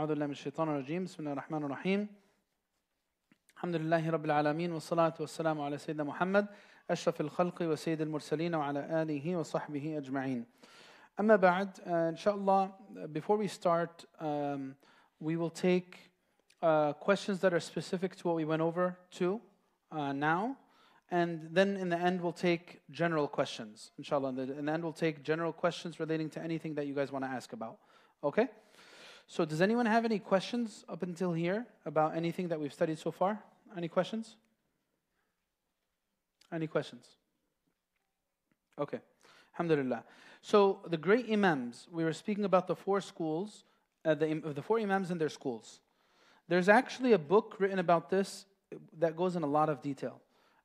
أعوذ بالله من الشيطان الرجيم بسم الله الرحمن الرحيم الحمد لله رب العالمين والصلاة والسلام على سيدنا محمد أشرف الخلق وسيد المرسلين وعلى آله وصحبه أجمعين أما بعد uh, inshallah before we start um, we will take uh, questions that are specific to what we went over to uh, now and then in the end we'll take general questions inshallah in the, in the end we'll take general questions relating to anything that you guys want to ask about okay So does anyone have any questions up until here about anything that we've studied so far? Any questions? Any questions? Okay. Alhamdulillah. So the great imams we were speaking about the four schools uh, the, the four imams and their schools. There's actually a book written about this that goes in a lot of detail.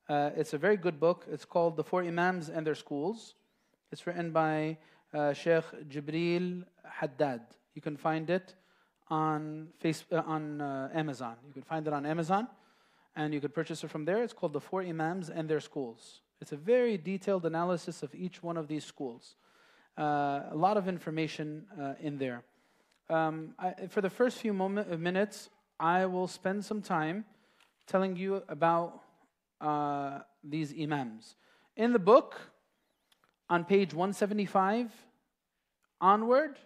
Uh, it's a very good book. It's called The Four Imams and Their Schools. It's written by uh, Sheikh Jibril Haddad. You can find it on, uh, on uh, Amazon. You can find it on Amazon and you could purchase it from there. It's called The Four Imams and Their Schools. It's a very detailed analysis of each one of these schools. Uh, a lot of information uh, in there. Um, I, for the first few moment, minutes, I will spend some time telling you about uh, these imams. In the book, on page 175 onward,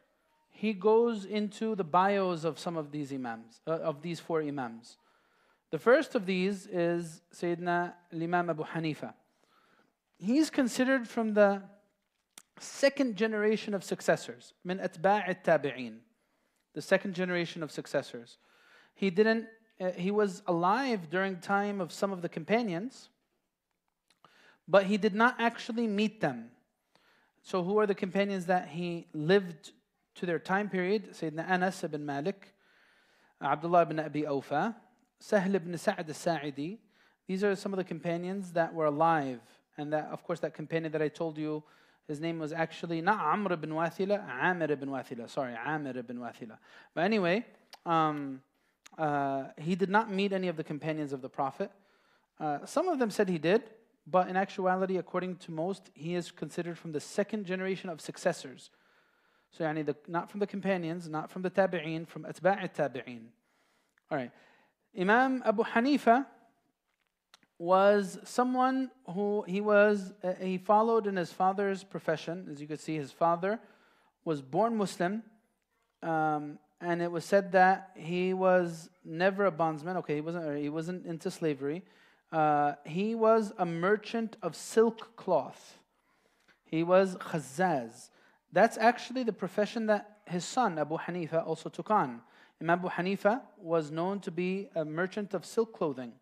he goes into the bios of some of these imams, uh, of these four imams. The first of these is Sayyidina Imam Abu Hanifa. He's considered from the second generation of successors, min atba' tabi'in, the second generation of successors. He didn't uh, he was alive during time of some of the companions but he did not actually meet them so who are the companions that he lived to their time period Sayyidina Anas ibn Malik Abdullah ibn Abi Awfa Sahl ibn Sa'd al-Sa'idi these are some of the companions that were alive and that of course that companion that I told you his name was actually not Amr ibn Wathila Amir ibn Wathila sorry Amir ibn Wathila but anyway um, uh, he did not meet any of the companions of the Prophet. Uh, some of them said he did, but in actuality, according to most, he is considered from the second generation of successors. So, yani the, not from the companions, not from the tabi'een, from atba' tabi'een. All right. Imam Abu Hanifa was someone who he was, uh, he followed in his father's profession. As you can see, his father was born Muslim. Um, and it was said that he was never a bondsman. Okay, he wasn't. He wasn't into slavery. Uh, he was a merchant of silk cloth. He was khazaz. That's actually the profession that his son Abu Hanifa also took on. Imam Abu Hanifa was known to be a merchant of silk clothing,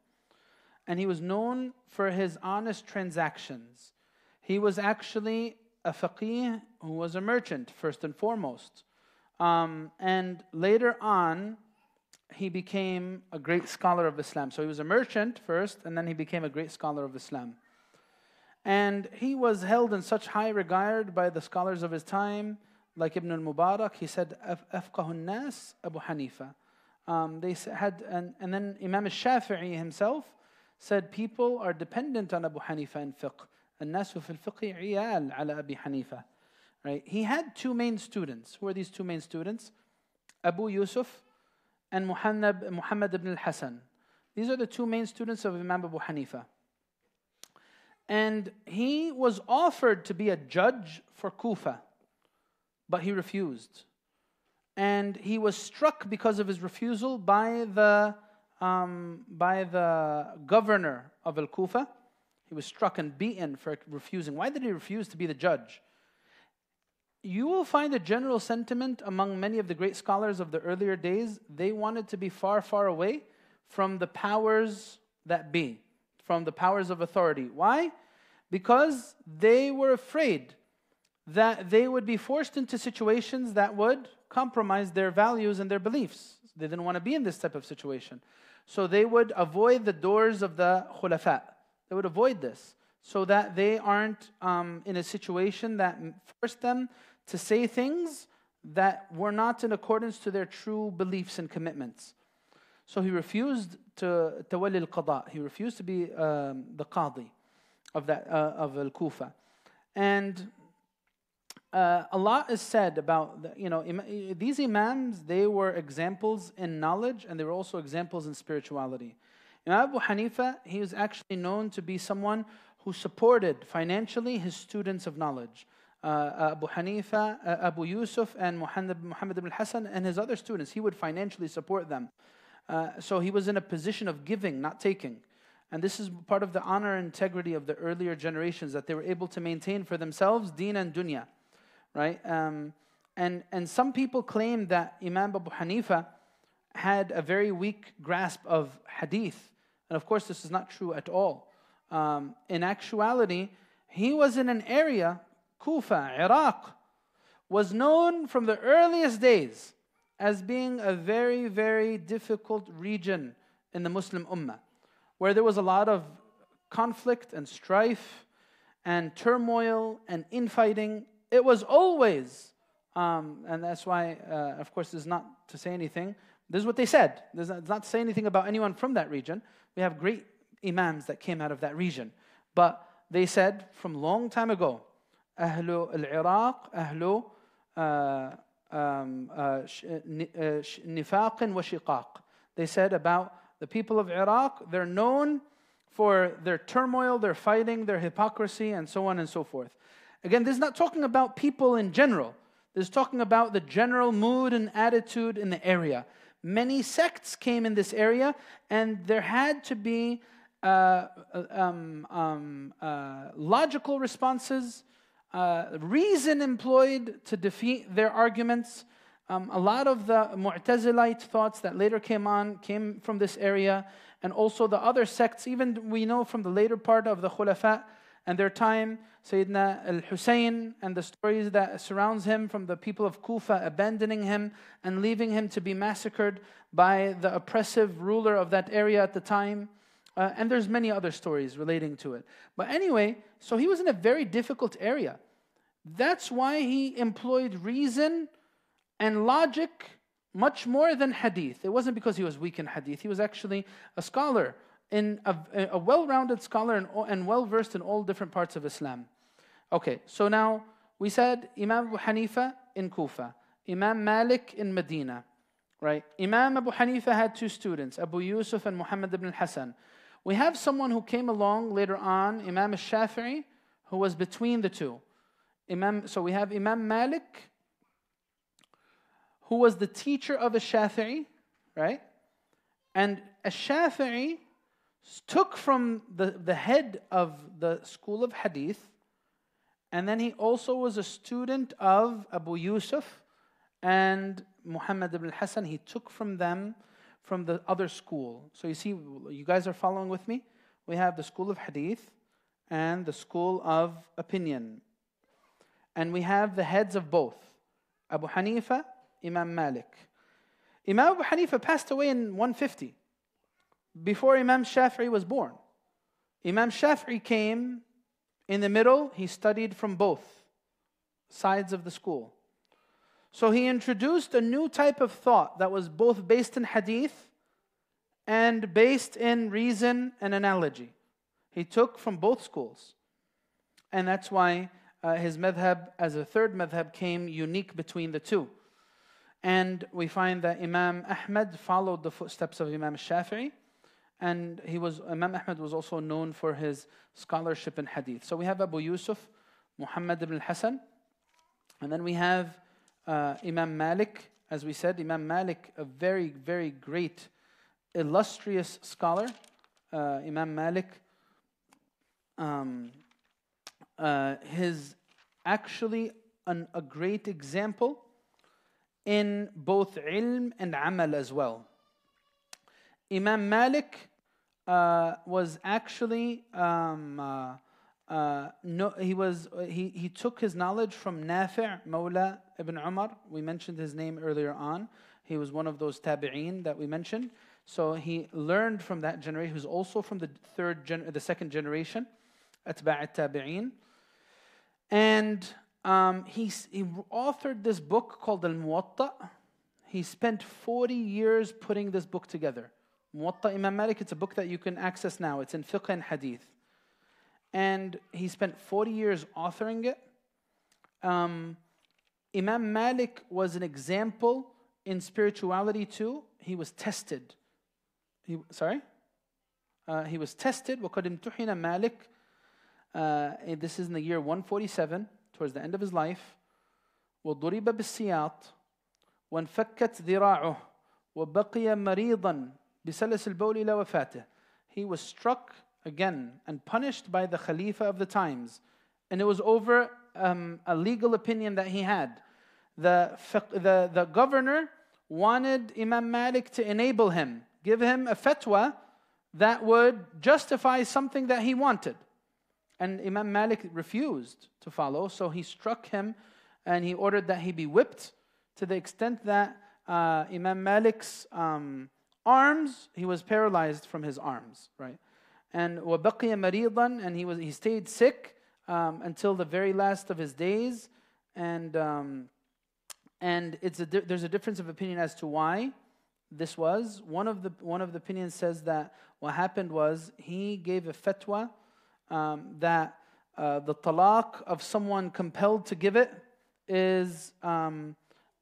and he was known for his honest transactions. He was actually a faqih who was a merchant first and foremost. Um, and later on, he became a great scholar of Islam. So he was a merchant first, and then he became a great scholar of Islam. And he was held in such high regard by the scholars of his time, like Ibn al-Mubarak. He said, "Afqahu nas Abu Hanifa." Um, they had, and, and then Imam al-Shafi'i himself said, "People are dependent on Abu Hanifa in fiqh. الناس في الفقه عيال على أبي حنيفة." Right? He had two main students. Who are these two main students? Abu Yusuf and Muhammad, Muhammad ibn al-Hasan. These are the two main students of Imam Abu Hanifa. And he was offered to be a judge for Kufa, but he refused. And he was struck because of his refusal by the, um, by the governor of Al Kufa. He was struck and beaten for refusing. Why did he refuse to be the judge? you will find a general sentiment among many of the great scholars of the earlier days. They wanted to be far, far away from the powers that be, from the powers of authority. Why? Because they were afraid that they would be forced into situations that would compromise their values and their beliefs. They didn't want to be in this type of situation. So they would avoid the doors of the khulafa. They would avoid this so that they aren't um, in a situation that forced them to say things that were not in accordance to their true beliefs and commitments. So he refused to tawali al-qada. He refused to be um, the qadi of that uh, of al-Kufa. And uh, a lot is said about the, you know im- these imams. They were examples in knowledge, and they were also examples in spirituality. Imam Abu Hanifa, he was actually known to be someone who supported financially his students of knowledge. Uh, Abu Hanifa, uh, Abu Yusuf, and Muhammad, Muhammad ibn Hassan, and his other students, he would financially support them. Uh, so he was in a position of giving, not taking. And this is part of the honor and integrity of the earlier generations that they were able to maintain for themselves deen and dunya right? Um, and, and some people claim that Imam Abu Hanifa had a very weak grasp of hadith. And of course, this is not true at all. Um, in actuality, he was in an area, Kufa, Iraq, was known from the earliest days as being a very, very difficult region in the Muslim Ummah, where there was a lot of conflict and strife and turmoil and infighting it was always, um, and that's why, uh, of course, this is not to say anything. This is what they said. This is not to say anything about anyone from that region. We have great imams that came out of that region. But they said from long time ago, um, uh, uh, uh nifaq and washiqaq. They said about the people of Iraq, they're known for their turmoil, their fighting, their hypocrisy, and so on and so forth. Again, this is not talking about people in general. This is talking about the general mood and attitude in the area. Many sects came in this area, and there had to be uh, uh um, um, logical responses uh, reason employed to defeat their arguments. Um, a lot of the Mu'tazilite thoughts that later came on came from this area, and also the other sects, even we know from the later part of the Khulafa and their time, Sayyidina al Hussein and the stories that surrounds him from the people of Kufa abandoning him and leaving him to be massacred by the oppressive ruler of that area at the time. Uh, and there's many other stories relating to it. But anyway, so he was in a very difficult area. That's why he employed reason and logic much more than hadith. It wasn't because he was weak in hadith, he was actually a scholar in a, a well-rounded scholar and, and well-versed in all different parts of Islam. Okay, so now we said Imam Abu Hanifa in Kufa, Imam Malik in Medina, right? Imam Abu Hanifa had two students, Abu Yusuf and Muhammad ibn Hassan. We have someone who came along later on, Imam al-Shafi'i, who was between the two. Imam, so we have Imam Malik, who was the teacher of al-Shafi'i, right? And al-Shafi'i took from the, the head of the school of hadith, and then he also was a student of Abu Yusuf and Muhammad ibn Hassan. He took from them from the other school. So you see, you guys are following with me? We have the school of hadith and the school of opinion. And we have the heads of both Abu Hanifa, Imam Malik. Imam Abu Hanifa passed away in 150 before Imam Shafi'i was born. Imam Shafi'i came in the middle, he studied from both sides of the school. So he introduced a new type of thought that was both based in hadith and based in reason and analogy. He took from both schools. And that's why uh, his madhab, as a third madhab, came unique between the two. And we find that Imam Ahmad followed the footsteps of Imam Shafi'i and he was Imam Ahmad was also known for his scholarship in hadith. So we have Abu Yusuf, Muhammad ibn Hassan, and then we have uh, Imam Malik. As we said, Imam Malik, a very, very great, illustrious scholar. Uh, Imam Malik, um, uh, his actually an, a great example in both ilm and amal as well. Imam Malik uh, was actually um, uh, uh, no, he was he, he took his knowledge from Nafi' Mawla ibn Umar. We mentioned his name earlier on. He was one of those tabi'een that we mentioned. So he learned from that generation, who's also from the third gen- the second generation, atba' tabi'een. And um, he, he authored this book called Al Muwatta. He spent 40 years putting this book together. Muwatta Imam Malik, it's a book that you can access now. It's in fiqh and hadith And he spent 40 years authoring it. Um, Imam Malik was an example in spirituality too. He was tested. He, sorry? Uh, he was tested. وَقَدْ امْتُحِنَ مَالِك uh, This is in the year 147, towards the end of his life. وضرب بالسياط وانفكت ذراعه وبقي مريضا بسلس البول إلى وفاته. He was struck again and punished by the Khalifa of the times. And it was over um, a legal opinion that he had. The, the, the governor wanted Imam Malik to enable him, give him a fatwa that would justify something that he wanted. And Imam Malik refused to follow, so he struck him and he ordered that he be whipped to the extent that uh, Imam Malik's um, arms, he was paralyzed from his arms, right? And وَبَقِيَ مَرِيضًا And he, was, he stayed sick um, until the very last of his days. And, um, and it's a di- there's a difference of opinion as to why this was. One of, the, one of the opinions says that what happened was he gave a fatwa um, that uh, the talaq of someone compelled to give it is, um,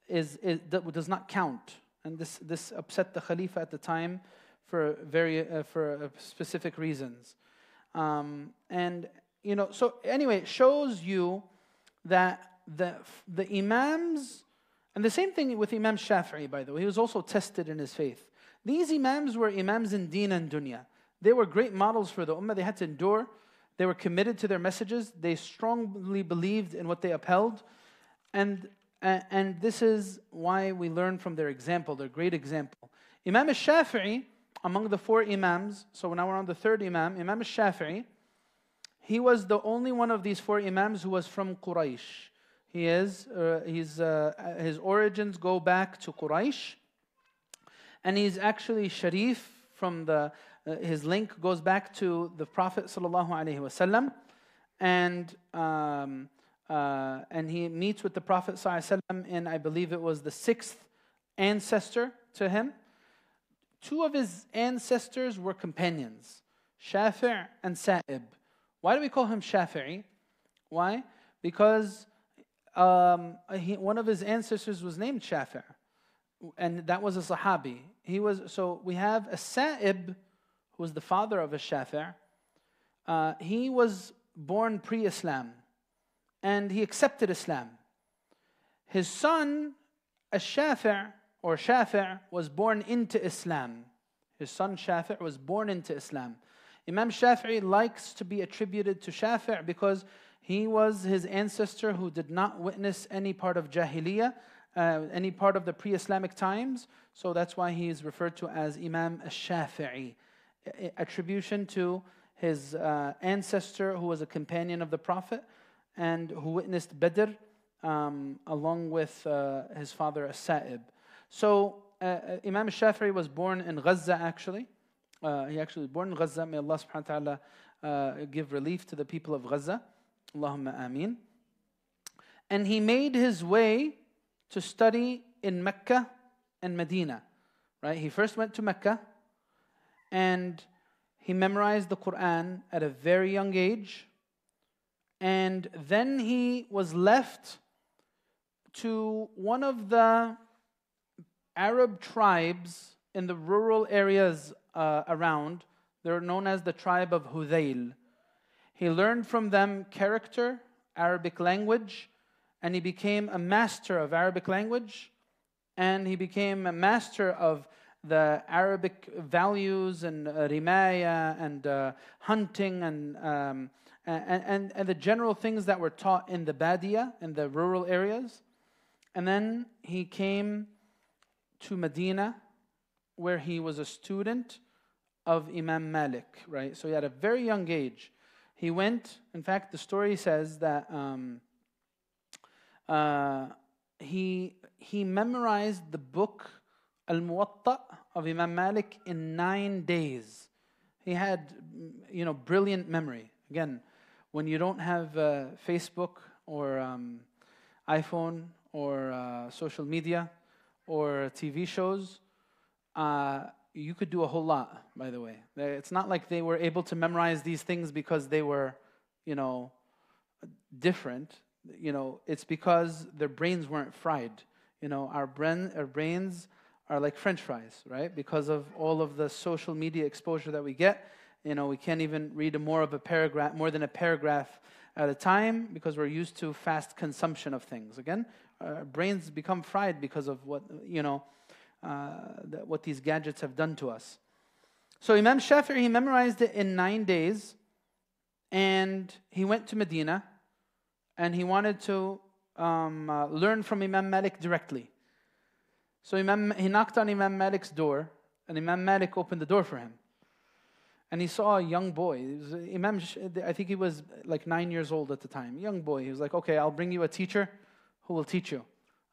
is, is, does not count. And this, this upset the Khalifa at the time for, very, uh, for uh, specific reasons. Um, and, you know, so anyway, it shows you that the, the Imams, and the same thing with Imam Shafi'i, by the way, he was also tested in his faith. These Imams were Imams in deen and dunya. They were great models for the Ummah. They had to endure. They were committed to their messages. They strongly believed in what they upheld. And, and this is why we learn from their example, their great example. Imam al-Shafi'i, among the four Imams, so now we're on the third Imam, Imam al-Shafi'i, he was the only one of these four Imams who was from Quraysh. He is, uh, he's, uh, his origins go back to Quraysh. And he's actually Sharif from the, uh, his link goes back to the Prophet sallallahu alaihi wasallam. And, um, uh, and he meets with the Prophet sallallahu in, I believe it was the sixth ancestor to him. Two of his ancestors were companions, Shafi' and Sa'ib. Why do we call him Shafi'i? Why? Because um, he, one of his ancestors was named Shafi', and that was a Sahabi. He was so we have a Sa'ib, who was the father of a Shafi'. Uh, he was born pre-Islam, and he accepted Islam. His son, a Shafi' or Shafi' was born into Islam. His son Shafi' was born into Islam. Imam Shafi'i likes to be attributed to Shafi' because he was his ancestor who did not witness any part of Jahiliyyah, uh, any part of the pre Islamic times. So that's why he is referred to as Imam Shafi'i. Attribution to his uh, ancestor who was a companion of the Prophet and who witnessed Badr um, along with uh, his father As-Sa'ib. So uh, uh, Imam Shafi'i was born in Gaza actually. Uh, he actually was born in Gaza. May Allah subhanahu wa ta'ala uh, give relief to the people of Gaza. Allahumma ameen. And he made his way to study in Mecca and Medina. Right? He first went to Mecca and he memorized the Quran at a very young age. And then he was left to one of the Arab tribes in the rural areas uh, around. They're known as the tribe of Hudayl. He learned from them character, Arabic language, and he became a master of Arabic language, and he became a master of the Arabic values and uh, rimaya and uh, hunting and, um, and, and, and the general things that were taught in the Badia, in the rural areas. And then he came to Medina, where he was a student of Imam Malik, right? So he had a very young age. He went, in fact, the story says that um, uh, he, he memorized the book Al Muwatta of Imam Malik in nine days. He had, you know, brilliant memory. Again, when you don't have uh, Facebook or um, iPhone or uh, social media or TV shows, uh, you could do a whole lot, by the way. It's not like they were able to memorize these things because they were, you know, different. you know, it's because their brains weren't fried. You know, our, brain, our brains are like french fries, right? Because of all of the social media exposure that we get. You know, we can't even read more of a paragraph, more than a paragraph at a time because we're used to fast consumption of things. Again, our brains become fried because of what, you know, uh, what these gadgets have done to us. So Imam Shafi'i, he memorized it in nine days and he went to Medina and he wanted to um, uh, learn from Imam Malik directly. So Imam, he knocked on Imam Malik's door, and Imam Malik opened the door for him. And he saw a young boy. Was, Imam, I think he was like nine years old at the time. Young boy. He was like, "Okay, I'll bring you a teacher who will teach you.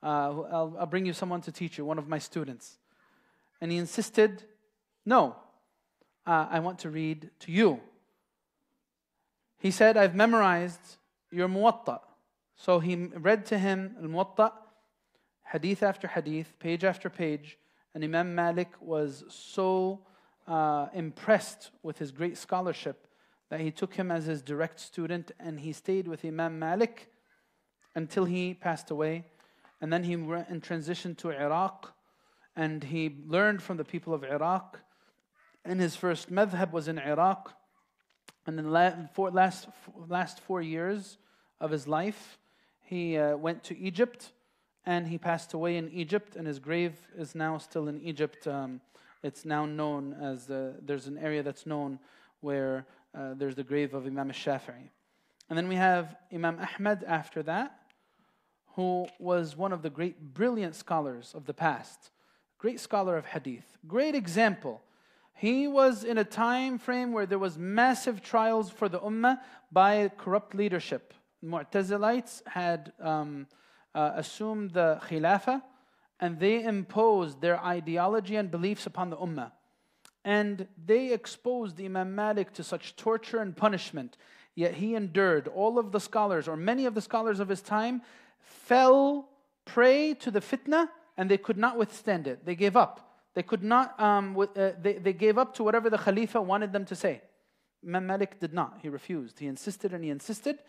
Uh, I'll, I'll bring you someone to teach you, one of my students." And he insisted, "No, uh, I want to read to you." He said, "I've memorized your muwatta." So he read to him al muwatta hadith after hadith, page after page, and Imam Malik was so uh, impressed with his great scholarship that he took him as his direct student and he stayed with Imam Malik until he passed away. And then he went and transitioned to Iraq and he learned from the people of Iraq. And his first madhab was in Iraq. And then the last, last four years of his life, he uh, went to Egypt and he passed away in Egypt, and his grave is now still in Egypt. Um, it's now known as the, there's an area that's known where uh, there's the grave of Imam Shafi'i. And then we have Imam Ahmad after that, who was one of the great, brilliant scholars of the past, great scholar of hadith, great example. He was in a time frame where there was massive trials for the ummah by corrupt leadership. Mu'tazilites had um, uh, assumed the khilafah and they imposed their ideology and beliefs upon the ummah. And they exposed Imam Malik to such torture and punishment. Yet he endured. All of the scholars, or many of the scholars of his time, fell prey to the fitna and they could not withstand it. They gave up. They could not, um, uh, they, they gave up to whatever the Khalifa wanted them to say. Imam Malik did not. He refused. He insisted and he insisted.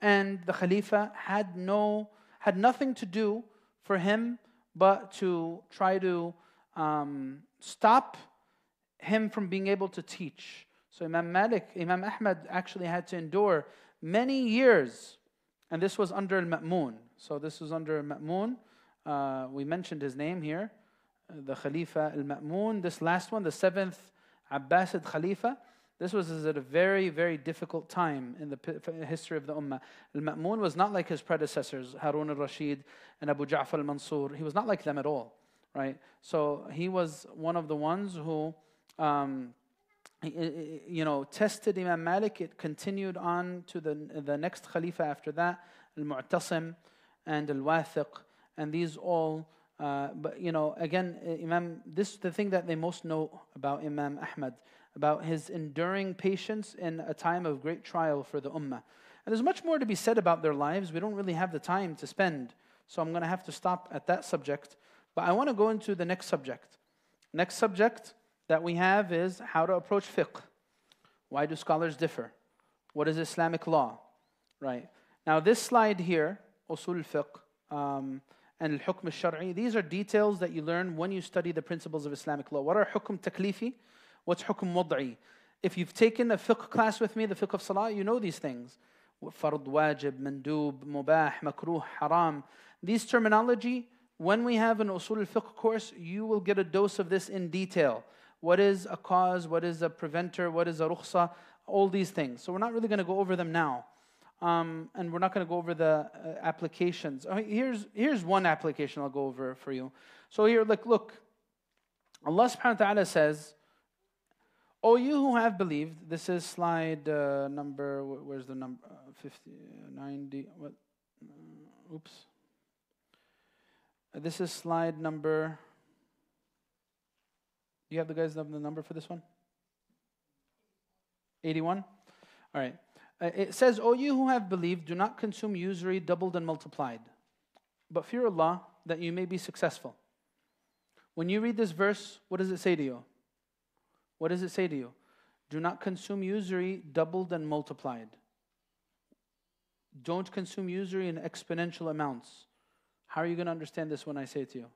And the Khalifa had no had nothing to do for him but to try to um, stop him from being able to teach. So Imam Malik, Imam Ahmad actually had to endure many years, and this was under Al-Ma'mun. So this was under Al-Ma'mun. Uh, we mentioned his name here, the Khalifa Al-Ma'mun. This last one, the seventh Abbasid Khalifa, this was at a very, very difficult time in the history of the Ummah. Al Ma'mun was not like his predecessors, Harun al Rashid and Abu Ja'far al Mansur. He was not like them at all, right? So he was one of the ones who, um, you know, tested Imam Malik. It continued on to the, the next Khalifa after that, Al Mu'tasim and Al Wathiq. And these all, uh, but you know, again, Imam, this the thing that they most know about Imam Ahmad about his enduring patience in a time of great trial for the ummah. And there's much more to be said about their lives. We don't really have the time to spend. So I'm going to have to stop at that subject. But I want to go into the next subject. Next subject that we have is how to approach fiqh. Why do scholars differ? What is Islamic law? Right. Now, this slide here, usul fiqh um, and al-hukm al-shar'i, these are details that you learn when you study the principles of Islamic law. What are hukm taklifi? What's hukm wad'i? If you've taken a fiqh class with me, the fiqh of salah, you know these things. Fard, wajib, mandub, mubah, makruh, haram. These terminology, when we have an usul al-fiqh course, you will get a dose of this in detail. What is a cause? What is a preventer? What is a rukhsa? All these things. So we're not really going to go over them now. Um, and we're not going to go over the uh, applications. Here's, here's one application I'll go over for you. So here, like, look, Allah subhanahu wa ta'ala says, O you who have believed, this is slide uh, number, where's the number? Uh, 50, 90, what? Uh, oops. This is slide number, do you have the guys have the number for this one? 81? All right. Uh, it says, O you who have believed, do not consume usury doubled and multiplied, but fear Allah that you may be successful. When you read this verse, what does it say to you? What does it say to you? Do not consume usury doubled and multiplied. don't consume usury in exponential amounts. How are you going to understand this when I say it to you?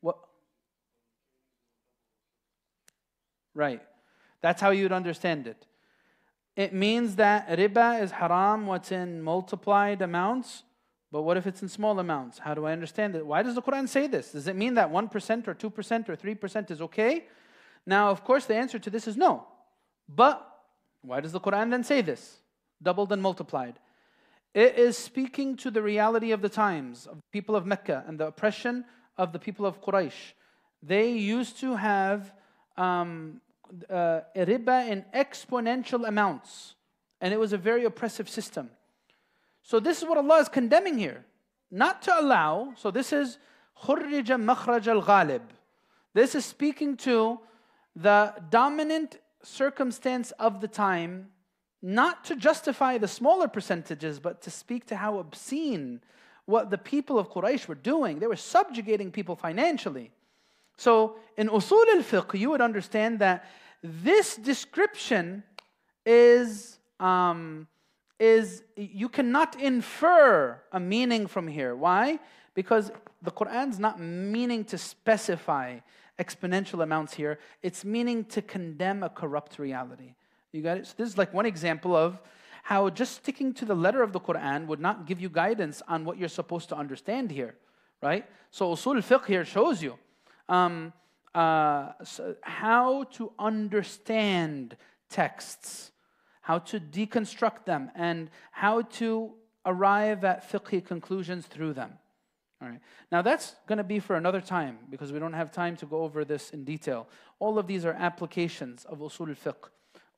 What? Right. That's how you'd understand it. It means that riba is haram, what's in multiplied amounts, but what if it's in small amounts? How do I understand it? Why does the Quran say this? Does it mean that 1% or 2% or 3% is okay? Now, of course, the answer to this is no. But why does the Quran then say this? Doubled and multiplied. It is speaking to the reality of the times, of the people of Mecca and the oppression of the people of Quraysh. They used to have um, uh, riba in exponential amounts, and it was a very oppressive system. So, this is what Allah is condemning here. Not to allow, so this is خرج مخرج الغالب. This is speaking to the dominant circumstance of the time, not to justify the smaller percentages, but to speak to how obscene what the people of Quraysh were doing. They were subjugating people financially. So in usul al-fiqh, you would understand that this description is, um, is you cannot infer a meaning from here. Why? Because the Quran's not meaning to specify exponential amounts here. It's meaning to condemn a corrupt reality. You got it? So this is like one example of how just sticking to the letter of the Quran would not give you guidance on what you're supposed to understand here, right? So usul fiqh here shows you um, uh, so how to understand texts, how to deconstruct them, and how to arrive at fiqh conclusions through them. All right. Now that's going to be for another time because we don't have time to go over this in detail. All of these are applications of usul al-fiqh.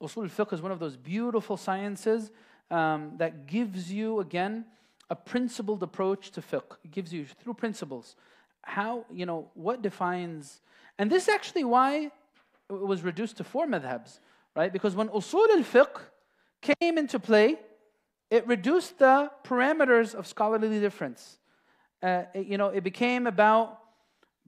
Usul al-fiqh is one of those beautiful sciences um, that gives you again a principled approach to fiqh. It gives you through principles how you know what defines, and this is actually why it was reduced to four madhabs, right? Because when usul al-fiqh came into play, it reduced the parameters of scholarly difference uh, you know, it became about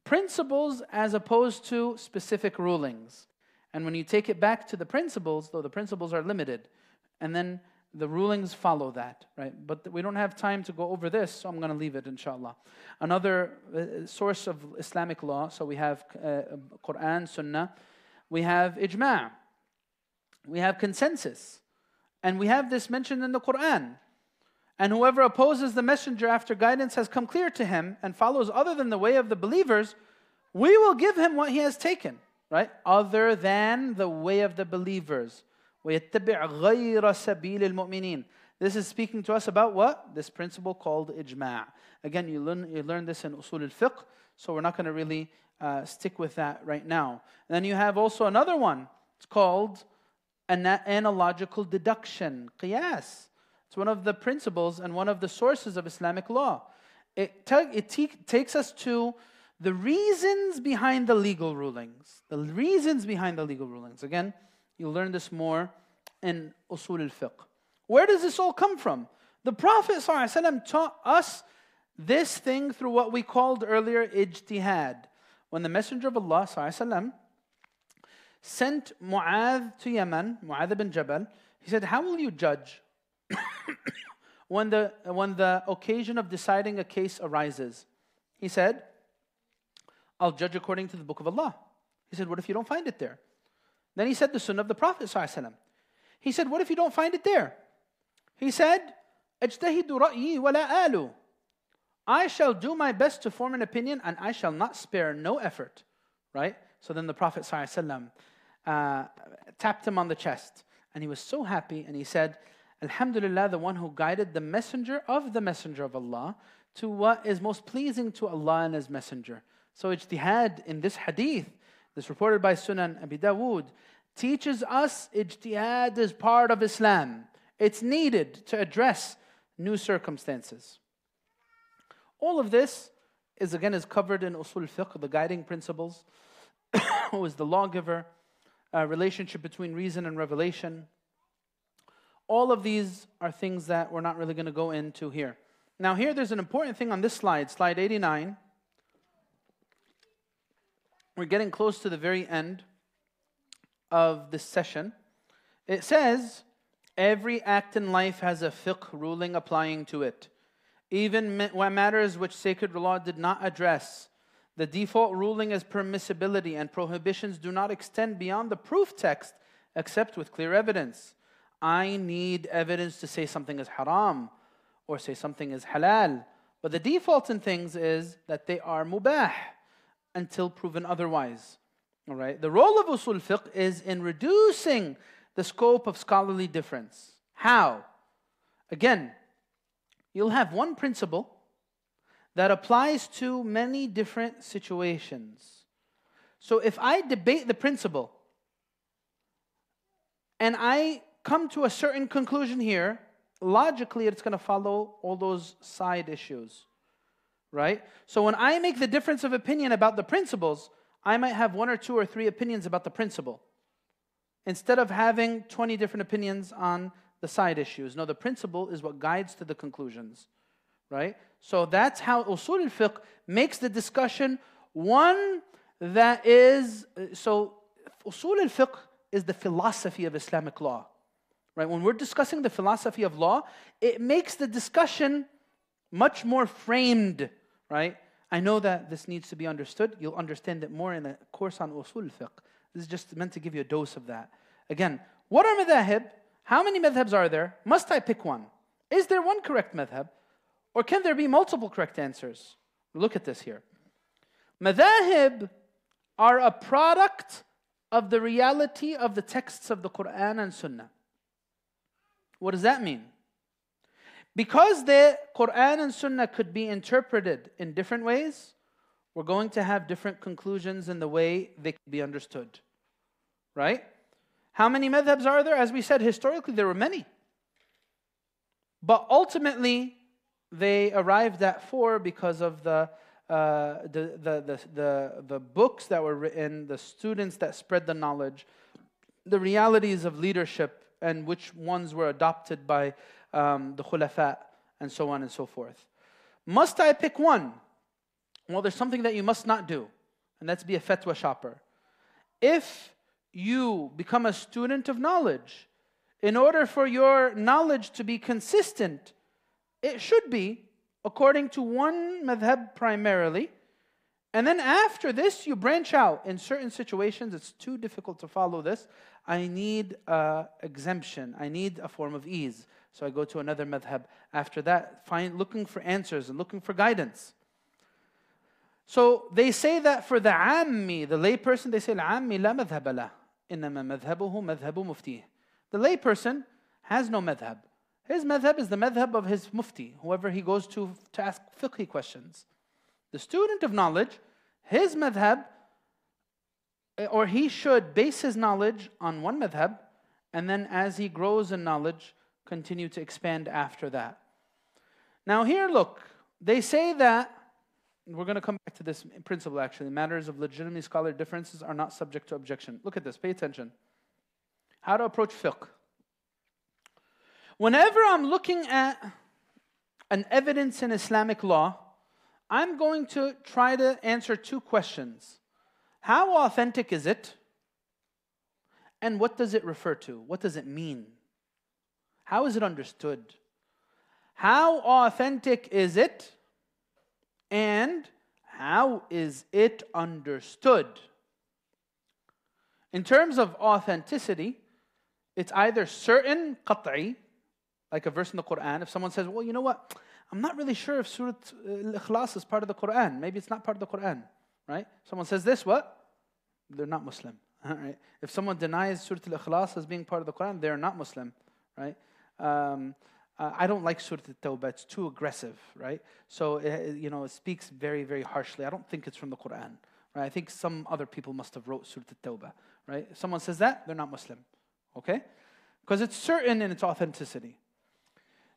principles as opposed to specific rulings. And when you take it back to the principles, though the principles are limited, and then the rulings follow that, right? But we don't have time to go over this, so I'm going to leave it, inshallah. Another uh, source of Islamic law, so we have uh, Quran, Sunnah, we have ijma', we have consensus, and we have this mentioned in the Quran. And whoever opposes the messenger after guidance has come clear to him and follows other than the way of the believers, we will give him what he has taken, right? Other than the way of the believers. This is speaking to us about what? This principle called ijma'. Again, you learn, you learn this in usul al-fiqh, so we're not going to really uh, stick with that right now. And then you have also another one. It's called an analogical deduction, qiyas. It's one of the principles and one of the sources of Islamic law. It, it takes us to the reasons behind the legal rulings. The reasons behind the legal rulings. Again, you'll learn this more in Usul al Fiqh. Where does this all come from? The Prophet taught us this thing through what we called earlier ijtihad. When the Messenger of Allah ﷺ sent Mu'adh to Yemen, Mu'adh ibn Jabal, he said, How will you judge? when, the, when the occasion of deciding a case arises, he said, I'll judge according to the book of Allah. He said, What if you don't find it there? Then he said the sunnah of the Prophet. He said, What if you don't find it there? He said, I shall do my best to form an opinion and I shall not spare no effort. Right? So then the Prophet uh, tapped him on the chest and he was so happy and he said, Alhamdulillah, the one who guided the messenger of the messenger of Allah to what is most pleasing to Allah and His messenger. So, ijtihad in this hadith, this reported by Sunan Abi Dawood, teaches us ijtihad is part of Islam. It's needed to address new circumstances. All of this is again is covered in usul fiqh, the guiding principles, who is the lawgiver, uh, relationship between reason and revelation, all of these are things that we're not really going to go into here. Now, here there's an important thing on this slide, slide 89. We're getting close to the very end of this session. It says, Every act in life has a fiqh ruling applying to it. Even matters which sacred law did not address. The default ruling is permissibility, and prohibitions do not extend beyond the proof text except with clear evidence. I need evidence to say something is haram or say something is halal. But the default in things is that they are mubah until proven otherwise. All right. The role of usul fiqh is in reducing the scope of scholarly difference. How? Again, you'll have one principle that applies to many different situations. So if I debate the principle and I come to a certain conclusion here, logically it's going to follow all those side issues. Right? So when I make the difference of opinion about the principles, I might have one or two or three opinions about the principle instead of having 20 different opinions on the side issues. No, the principle is what guides to the conclusions. Right? So that's how usul al-fiqh makes the discussion one that is so usul al-fiqh is the philosophy of Islamic law. Right? When we're discussing the philosophy of law, it makes the discussion much more framed, right? I know that this needs to be understood. You'll understand it more in a course on usul fiqh. This is just meant to give you a dose of that. Again, what are madhab? How many madhabs are there? Must I pick one? Is there one correct madhab? Or can there be multiple correct answers? Look at this here. Madhahib are a product of the reality of the texts of the Quran and Sunnah. What does that mean? Because the Quran and Sunnah could be interpreted in different ways, we're going to have different conclusions in the way they could be understood. Right? How many madhabs are there? As we said, historically, there were many. But ultimately, they arrived at four because of the, uh, the, the, the, the books that were written, the students that spread the knowledge, the realities of leadership, and which ones were adopted by um, the khulafa, and so on and so forth. Must I pick one? Well, there's something that you must not do, and that's be a fatwa shopper. If you become a student of knowledge, in order for your knowledge to be consistent, it should be according to one madhab primarily. And then after this, you branch out. In certain situations, it's too difficult to follow this. I need uh, exemption. I need a form of ease. So I go to another madhab. After that, find looking for answers and looking for guidance. So they say that for the ammi, the layperson, they say ammi la madhab la. إنما مذهبه مذهب مفتيه. The layperson has no madhab. His madhab is the madhab of his mufti, whoever he goes to to ask fiqh questions. The student of knowledge, his madhab, or he should base his knowledge on one madhab, and then as he grows in knowledge, continue to expand after that. Now, here, look, they say that, we're going to come back to this principle actually, matters of legitimately scholarly differences are not subject to objection. Look at this, pay attention. How to approach fiqh. Whenever I'm looking at an evidence in Islamic law, I'm going to try to answer two questions. How authentic is it? And what does it refer to? What does it mean? How is it understood? How authentic is it? And how is it understood? In terms of authenticity, it's either certain, qat'i, like a verse in the Quran. If someone says, well, you know what? I'm not really sure if Surah uh, Al-Ikhlas is part of the Quran. Maybe it's not part of the Quran, right? Someone says this, what? They're not Muslim, right? If someone denies Surah Al-Ikhlas as being part of the Quran, they're not Muslim, right? Um, uh, I don't like Surah At-Tawbah. It's too aggressive, right? So, uh, you know, it speaks very, very harshly. I don't think it's from the Quran, right? I think some other people must have wrote Surah At-Tawbah, right? Someone says that, they're not Muslim, okay? Because it's certain in its authenticity.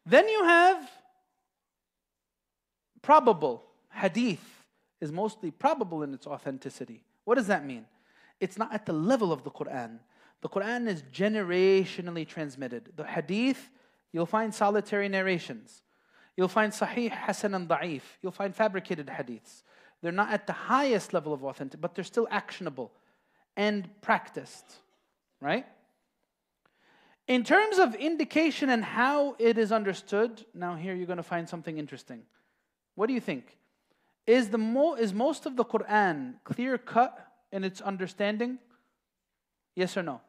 Then you have probable. Hadith is mostly probable in its authenticity. What does that mean? It's not at the level of the Quran. The Quran is generationally transmitted. The hadith, you'll find solitary narrations. You'll find sahih, hasan, and da'if. You'll find fabricated hadiths. They're not at the highest level of authentic, but they're still actionable and practiced, right? In terms of indication and how it is understood, now here you're going to find something interesting. What do you think? Is, the mo- is most of the Quran clear cut in its understanding? Yes or no?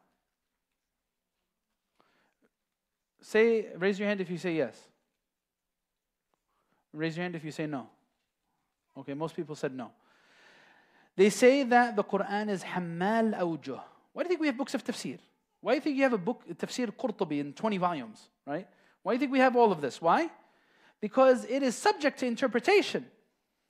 Say, raise your hand if you say yes. Raise your hand if you say no. Okay, most people said no. They say that the Quran is hamal Awjuh. Why do you think we have books of tafsir? Why do you think you have a book, Tafsir Qurtubi, in 20 volumes, right? Why do you think we have all of this? Why? Because it is subject to interpretation.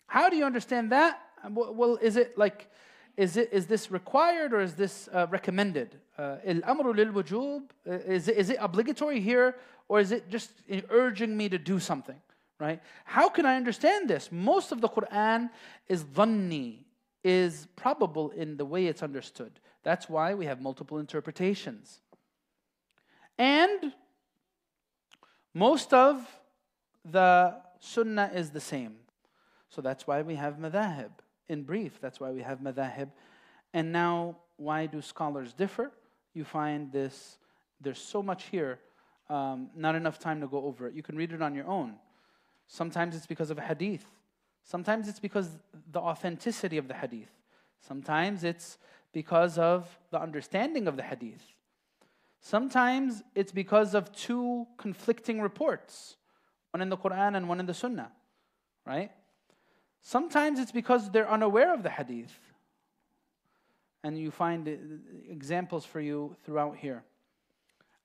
How do you understand that? Well, is it like, is, it, is this required or is this uh, recommended? Al-amru lil uh, is it, is it obligatory here or is it just urging me to do something? Right? How can I understand this? Most of the Quran is dhanni, is probable in the way it's understood. That's why we have multiple interpretations. And most of the sunnah is the same. So that's why we have madhahib. In brief, that's why we have madhahib. And now, why do scholars differ? You find this, there's so much here, um, not enough time to go over it. You can read it on your own. Sometimes it's because of a hadith. Sometimes it's because the authenticity of the hadith. Sometimes it's because of the understanding of the hadith. Sometimes it's because of two conflicting reports, one in the Quran and one in the Sunnah, right? Sometimes it's because they're unaware of the hadith. And you find examples for you throughout here.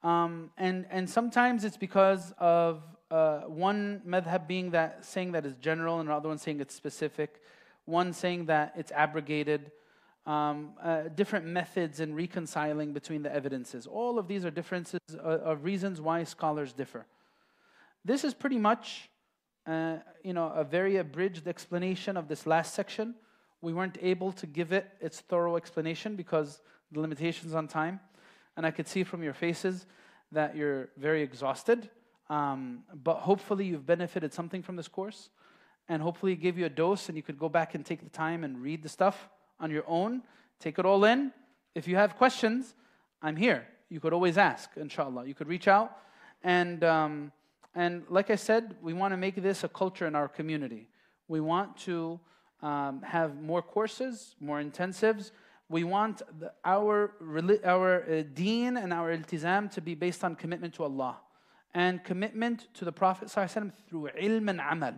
Um, and, and sometimes it's because of uh, one madhab being that saying that is general and another one saying it's specific, one saying that it's abrogated, um, uh, different methods in reconciling between the evidences. All of these are differences uh, of reasons why scholars differ. This is pretty much, uh, you know, a very abridged explanation of this last section. We weren't able to give it its thorough explanation because the limitations on time, and I could see from your faces that you're very exhausted. Um, but hopefully, you've benefited something from this course, and hopefully, it gave you a dose, and you could go back and take the time and read the stuff on your own. Take it all in. If you have questions, I'm here. You could always ask, inshallah. You could reach out. And, um, and like I said, we want to make this a culture in our community. We want to um, have more courses, more intensives. We want the, our, our uh, deen and our iltizam to be based on commitment to Allah and commitment to the Prophet ﷺ through ilm and amal,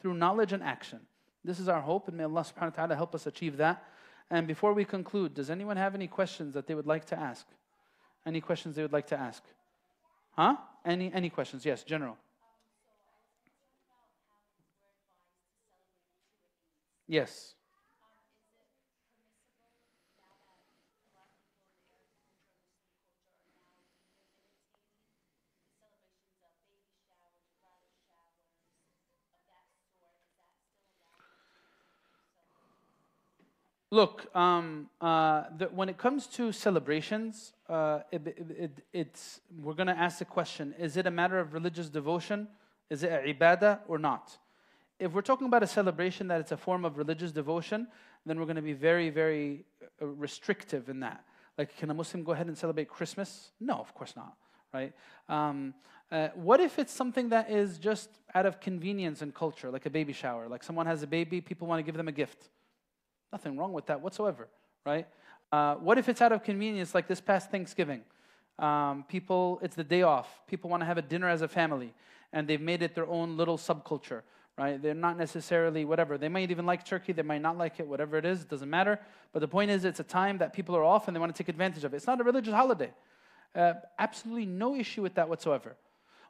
through knowledge and action. This is our hope, and may Allah subhanahu wa ta'ala help us achieve that. And before we conclude, does anyone have any questions that they would like to ask? Any questions they would like to ask? Huh? Any, any questions? Yes, general. Yes. Look, um, uh, the, when it comes to celebrations, uh, it, it, it's, we're going to ask the question is it a matter of religious devotion? Is it a ibadah or not? If we're talking about a celebration that it's a form of religious devotion, then we're going to be very, very uh, restrictive in that. Like, can a Muslim go ahead and celebrate Christmas? No, of course not, right? Um, uh, what if it's something that is just out of convenience and culture, like a baby shower? Like someone has a baby, people want to give them a gift Nothing wrong with that whatsoever, right? Uh, what if it's out of convenience, like this past Thanksgiving? Um, people, it's the day off. People want to have a dinner as a family, and they've made it their own little subculture, right? They're not necessarily whatever. They might even like turkey, they might not like it, whatever it is, it doesn't matter. But the point is, it's a time that people are off and they want to take advantage of it. It's not a religious holiday. Uh, absolutely no issue with that whatsoever.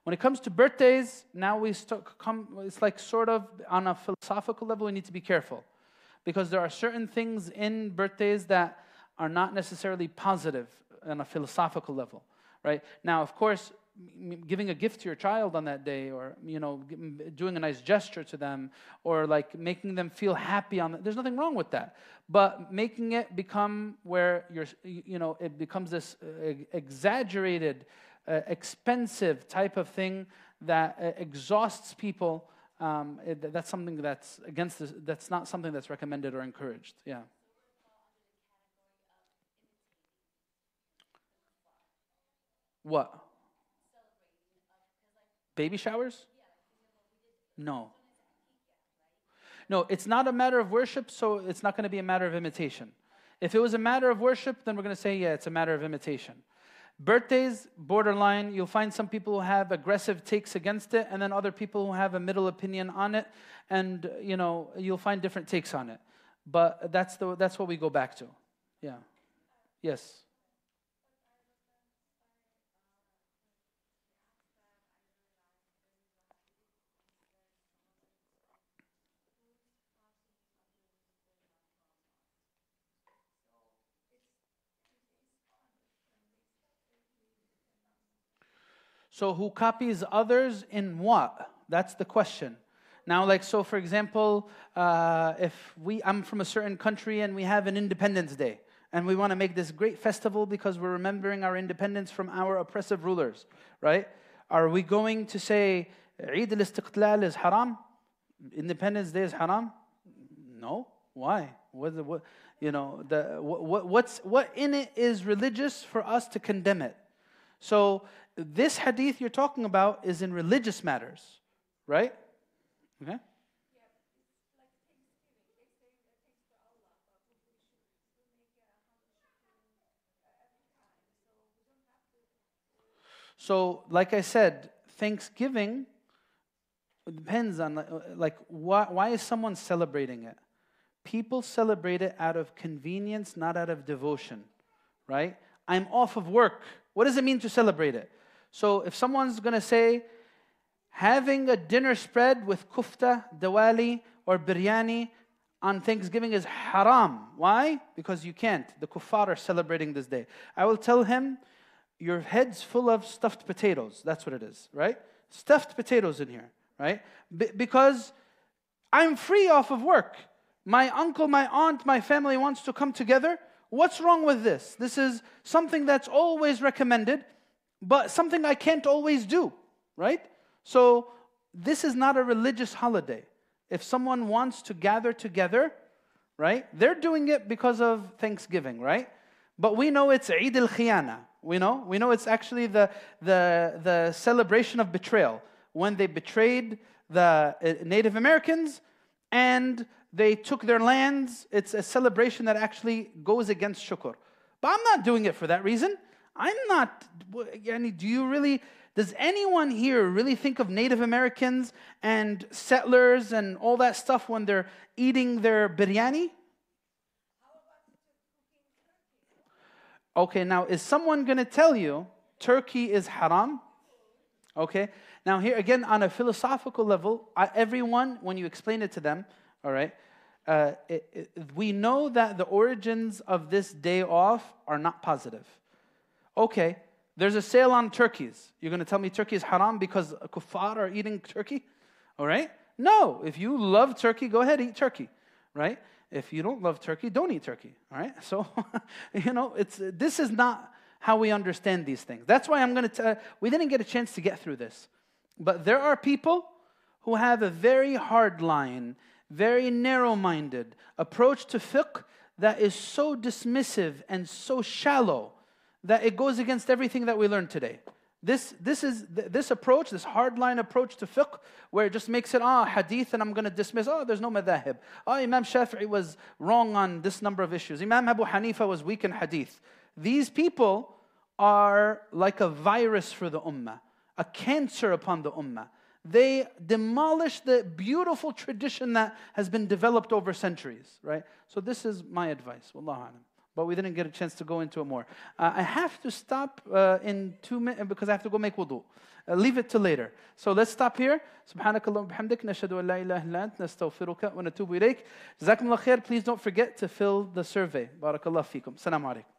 When it comes to birthdays, now we start come, it's like sort of on a philosophical level, we need to be careful because there are certain things in birthdays that are not necessarily positive on a philosophical level, right? Now, of course, giving a gift to your child on that day or you know doing a nice gesture to them or like making them feel happy on that, there's nothing wrong with that but making it become where you're you know it becomes this uh, exaggerated uh, expensive type of thing that uh, exhausts people um, it, that's something that's against that's not something that's recommended or encouraged. Yeah. What? Baby showers? No. No, it's not a matter of worship, so it's not going to be a matter of imitation. If it was a matter of worship, then we're going to say, yeah, it's a matter of imitation. Birthdays, borderline. You'll find some people who have aggressive takes against it, and then other people who have a middle opinion on it, and you know you'll find different takes on it. But that's the that's what we go back to. Yeah. Yes. So, who copies others in what? That's the question. Now, like, so for example, uh, if we, I'm from a certain country and we have an Independence Day, and we want to make this great festival because we're remembering our independence from our oppressive rulers, right? Are we going to say Eid al Istiqlal is haram? Independence Day is haram? No. Why? What, what, you know, the, what, what's, what in it is religious for us to condemn it? So this hadith you're talking about is in religious matters, right? Okay? So, like I said, Thanksgiving depends on like why, why is someone celebrating it? People celebrate it out of convenience, not out of devotion, right? I'm off of work. What does it mean to celebrate it? So if someone's going to say, having a dinner spread with kufta, dawali, or biryani on Thanksgiving is haram. Why? Because you can't. The kuffar are celebrating this day. I will tell him, your head's full of stuffed potatoes. That's what it is, right? Stuffed potatoes in here, right? B- because I'm free off of work. My uncle, my aunt, my family wants to come together. What's wrong with this? This is something that's always recommended but something I can't always do, right? So this is not a religious holiday. If someone wants to gather together, right, they're doing it because of Thanksgiving, right? But we know it's Eid al Khiyana. We know, we know it's actually the, the, the celebration of betrayal when they betrayed the uh, Native Americans and they took their lands. It's a celebration that actually goes against shukr. But I'm not doing it for that reason. I'm not, do you really, does anyone here really think of Native Americans and settlers and all that stuff when they're eating their biryani? Okay, now is someone going to tell you turkey is haram? Okay, now here again on a philosophical level, everyone, when you explain it to them, all right, uh, it, it, we know that the origins of this day off are not positive. Okay, there's a sale on turkeys. You're going to tell me turkey is haram because kuffar are eating turkey? All right? No, if you love turkey, go ahead, eat turkey, right? If you don't love turkey, don't eat turkey, all right? So, you know, it's, this is not how we understand these things. That's why I'm going to tell, uh, we didn't get a chance to get through this. But there are people who have a very hard line, very narrow minded approach to fiqh that is so dismissive and so shallow that it goes against everything that we learned today. This, this is this approach, this hardline approach to fiqh, where it just makes it ah hadith, and I'm going to dismiss. Oh, there's no madhahib. Oh, Imam Shafi'i was wrong on this number of issues. Imam Abu Hanifa was weak in hadith. These people are like a virus for the ummah, a cancer upon the ummah. They demolish the beautiful tradition that has been developed over centuries, right? So this is my advice. Wallahu alam but we didn't get a chance to go into it more. Uh, I have to stop uh, in two minutes because I have to go make wudu. Uh, leave it to later. So let's stop here. سبحانك اللهم وبحمدك نشهد أن لا إله إلا أنت نستغفرك ونتوب إليك. جزاكم الله خير. Please don't forget to fill the survey. بارك الله فيكم. السلام عليكم.